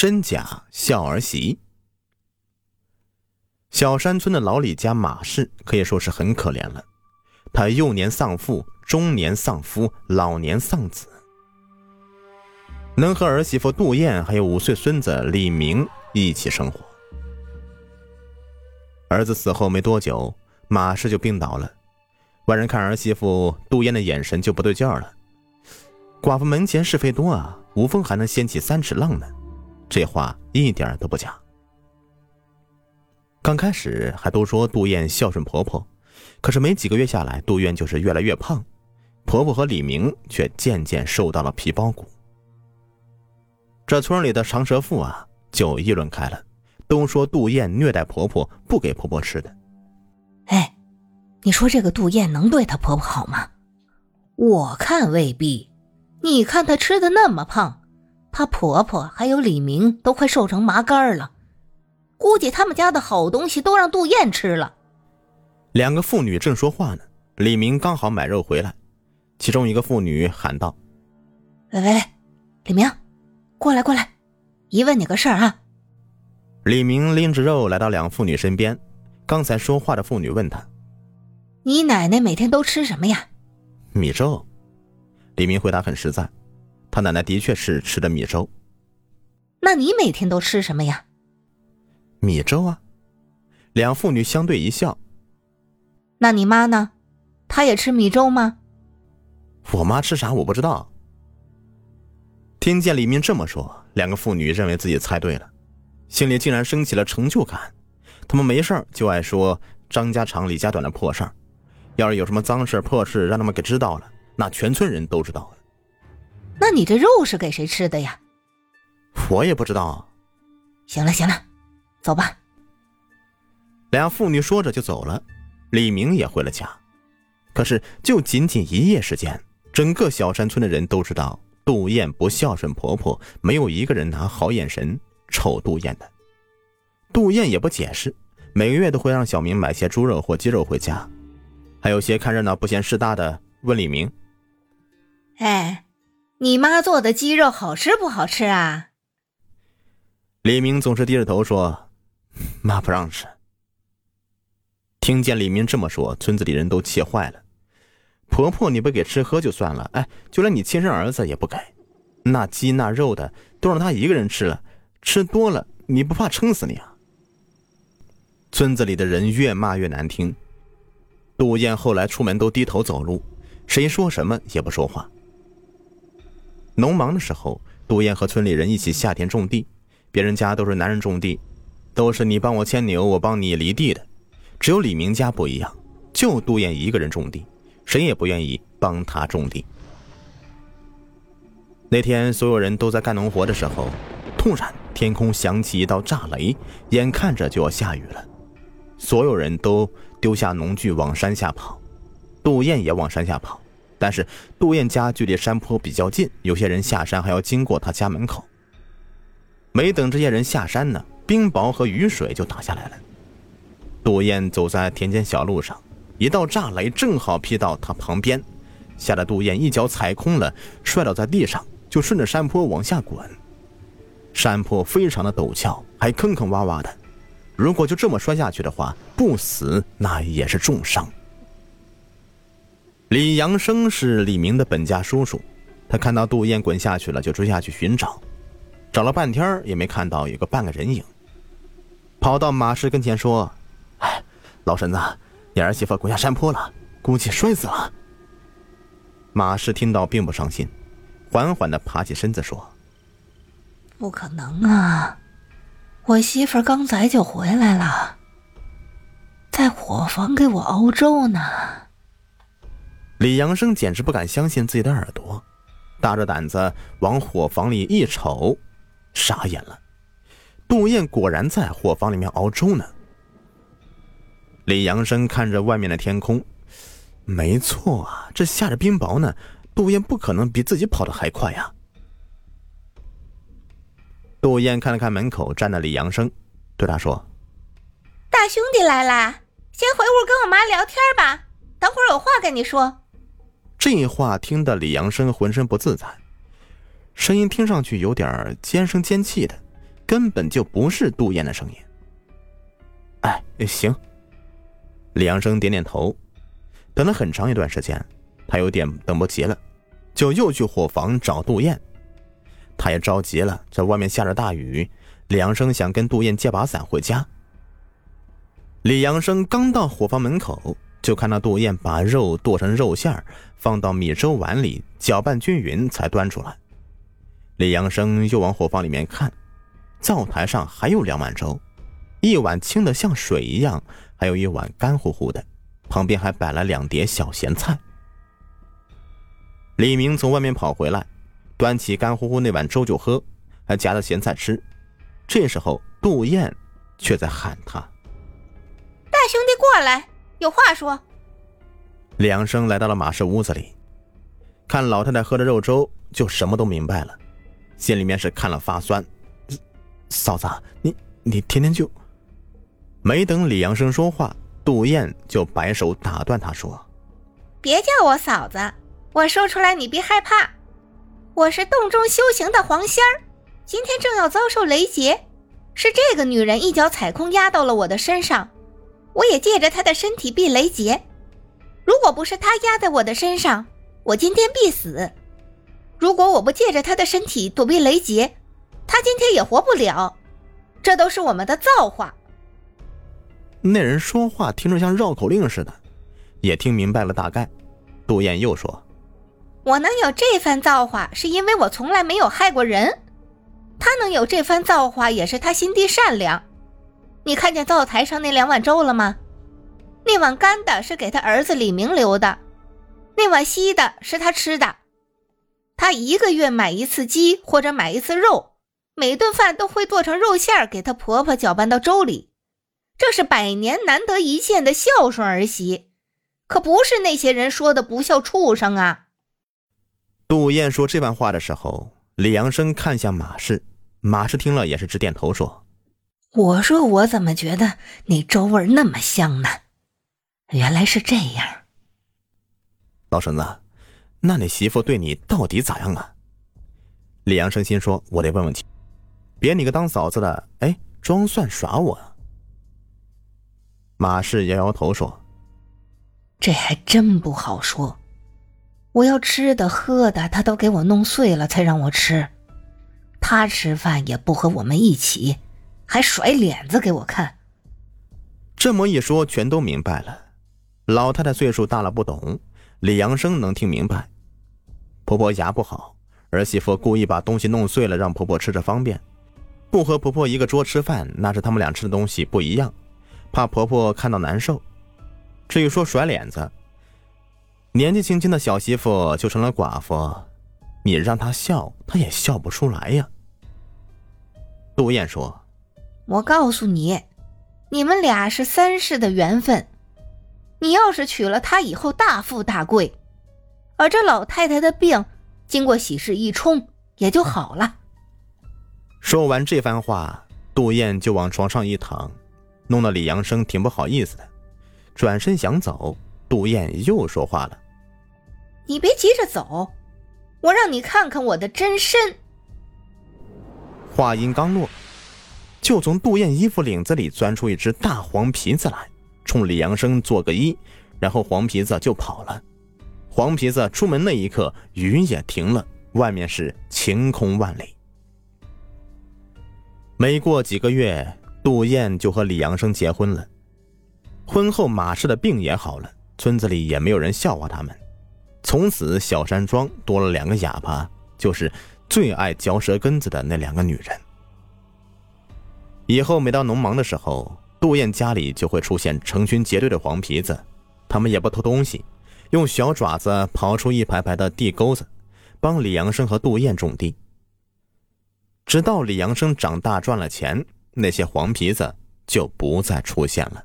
真假孝儿媳。小山村的老李家马氏可以说是很可怜了，他幼年丧父，中年丧夫，老年丧子，能和儿媳妇杜燕还有五岁孙子李明一起生活。儿子死后没多久，马氏就病倒了，外人看儿媳妇杜燕的眼神就不对劲儿了。寡妇门前是非多啊，无风还能掀起三尺浪呢，这话一点都不假。刚开始还都说杜燕孝顺婆婆，可是没几个月下来，杜燕就是越来越胖，婆婆和李明却渐渐瘦到了皮包骨。这村里的长舌妇啊，就议论开了，都说杜燕虐待婆婆，不给婆婆吃的。哎，你说这个杜燕能对她婆婆好吗？我看未必。你看她吃的那么胖，她婆婆还有李明都快瘦成麻杆了。估计他们家的好东西都让杜燕吃了。两个妇女正说话呢，李明刚好买肉回来，其中一个妇女喊道：“喂喂喂，李明，过来过来，姨问你个事儿啊。”李明拎着肉来到两妇女身边，刚才说话的妇女问他：“你奶奶每天都吃什么呀？”米粥。李明回答很实在，他奶奶的确是吃的米粥。那你每天都吃什么呀？米粥啊，两妇女相对一笑。那你妈呢？她也吃米粥吗？我妈吃啥我不知道。听见李明这么说，两个妇女认为自己猜对了，心里竟然升起了成就感。他们没事就爱说张家长李家短的破事儿，要是有什么脏事破事让他们给知道了，那全村人都知道了。那你这肉是给谁吃的呀？我也不知道。行了行了。走吧。俩妇女说着就走了，李明也回了家。可是就仅仅一夜时间，整个小山村的人都知道杜燕不孝顺婆婆，没有一个人拿好眼神瞅杜燕的。杜燕也不解释，每个月都会让小明买些猪肉或鸡肉回家，还有些看热闹不嫌事大的问李明：“哎，你妈做的鸡肉好吃不好吃啊？”李明总是低着头说。妈不让吃。听见李明这么说，村子里人都气坏了。婆婆你不给吃喝就算了，哎，就连你亲生儿子也不给。那鸡那肉的都让他一个人吃了，吃多了你不怕撑死你啊？村子里的人越骂越难听。杜燕后来出门都低头走路，谁说什么也不说话。农忙的时候，杜燕和村里人一起下田种地，别人家都是男人种地。都是你帮我牵牛，我帮你犁地的，只有李明家不一样，就杜燕一个人种地，谁也不愿意帮他种地。那天所有人都在干农活的时候，突然天空响起一道炸雷，眼看着就要下雨了，所有人都丢下农具往山下跑，杜燕也往山下跑，但是杜燕家距离山坡比较近，有些人下山还要经过他家门口。没等这些人下山呢。冰雹和雨水就打下来了。杜燕走在田间小路上，一道炸雷正好劈到他旁边，吓得杜燕一脚踩空了，摔倒在地上，就顺着山坡往下滚。山坡非常的陡峭，还坑坑洼洼的，如果就这么摔下去的话，不死那也是重伤。李阳生是李明的本家叔叔，他看到杜燕滚下去了，就追下去寻找，找了半天也没看到有个半个人影。跑到马氏跟前说：“哎，老婶子，你儿媳妇滚下山坡了，估计摔死了。”马氏听到并不伤心，缓缓的爬起身子说：“不可能啊，我媳妇刚才就回来了，在伙房给我熬粥呢。”李阳生简直不敢相信自己的耳朵，大着胆子往伙房里一瞅，傻眼了。杜燕果然在伙房里面熬粥呢。李阳生看着外面的天空，没错啊，这下着冰雹呢。杜燕不可能比自己跑得还快呀。杜燕看了看门口站的李阳生，对他说：“大兄弟来啦，先回屋跟我妈聊天吧，等会儿有话跟你说。”这话听得李阳生浑身不自在，声音听上去有点尖声尖气的。根本就不是杜燕的声音。哎，行。李阳生点点头，等了很长一段时间，他有点等不及了，就又去伙房找杜燕。他也着急了，在外面下着大雨，李阳生想跟杜燕借把伞回家。李阳生刚到伙房门口，就看到杜燕把肉剁成肉馅放到米粥碗里，搅拌均匀才端出来。李阳生又往火房里面看，灶台上还有两碗粥，一碗清的像水一样，还有一碗干乎乎的，旁边还摆了两碟小咸菜。李明从外面跑回来，端起干乎乎那碗粥就喝，还夹着咸菜吃。这时候，杜燕却在喊他。大兄弟，过来，有话说。两生来到了马氏屋子里，看老太太喝着肉粥，就什么都明白了，心里面是看了发酸。嫂子，你你天天就……没等李阳生说话，杜燕就摆手打断他说：“别叫我嫂子，我说出来你别害怕。我是洞中修行的黄仙儿，今天正要遭受雷劫，是这个女人一脚踩空压到了我的身上。”我也借着他的身体避雷劫，如果不是他压在我的身上，我今天必死；如果我不借着他的身体躲避雷劫，他今天也活不了。这都是我们的造化。那人说话听着像绕口令似的，也听明白了大概。杜燕又说：“我能有这番造化，是因为我从来没有害过人。他能有这番造化，也是他心地善良。”你看见灶台上那两碗粥了吗？那碗干的是给他儿子李明留的，那碗稀的是他吃的。他一个月买一次鸡或者买一次肉，每顿饭都会剁成肉馅儿给他婆婆搅拌到粥里，这是百年难得一见的孝顺儿媳，可不是那些人说的不孝畜生啊。杜燕说这番话的时候，李阳生看向马氏，马氏听了也是直点头说。我说我怎么觉得那粥味那么香呢？原来是这样。老婶子，那你媳妇对你到底咋样啊？李阳生心说：“我得问问去，别你个当嫂子的，哎，装蒜耍我。”马氏摇摇头说：“这还真不好说。我要吃的喝的，他都给我弄碎了才让我吃。他吃饭也不和我们一起。”还甩脸子给我看。这么一说，全都明白了。老太太岁数大了，不懂。李阳生能听明白。婆婆牙不好，儿媳妇故意把东西弄碎了，让婆婆吃着方便。不和婆婆一个桌吃饭，那是他们俩吃的东西不一样，怕婆婆看到难受。至于说甩脸子，年纪轻轻的小媳妇就成了寡妇，你让她笑，她也笑不出来呀。杜燕说。我告诉你，你们俩是三世的缘分。你要是娶了她，以后大富大贵，而这老太太的病，经过喜事一冲，也就好了。说完这番话，杜燕就往床上一躺，弄得李阳生挺不好意思的，转身想走。杜燕又说话了：“你别急着走，我让你看看我的真身。”话音刚落。就从杜燕衣服领子里钻出一只大黄皮子来，冲李阳生做个揖，然后黄皮子就跑了。黄皮子出门那一刻，雨也停了，外面是晴空万里。没过几个月，杜燕就和李阳生结婚了。婚后，马氏的病也好了，村子里也没有人笑话他们。从此，小山庄多了两个哑巴，就是最爱嚼舌根子的那两个女人。以后每到农忙的时候，杜燕家里就会出现成群结队的黄皮子，他们也不偷东西，用小爪子刨出一排排的地沟子，帮李阳生和杜燕种地。直到李阳生长大赚了钱，那些黄皮子就不再出现了。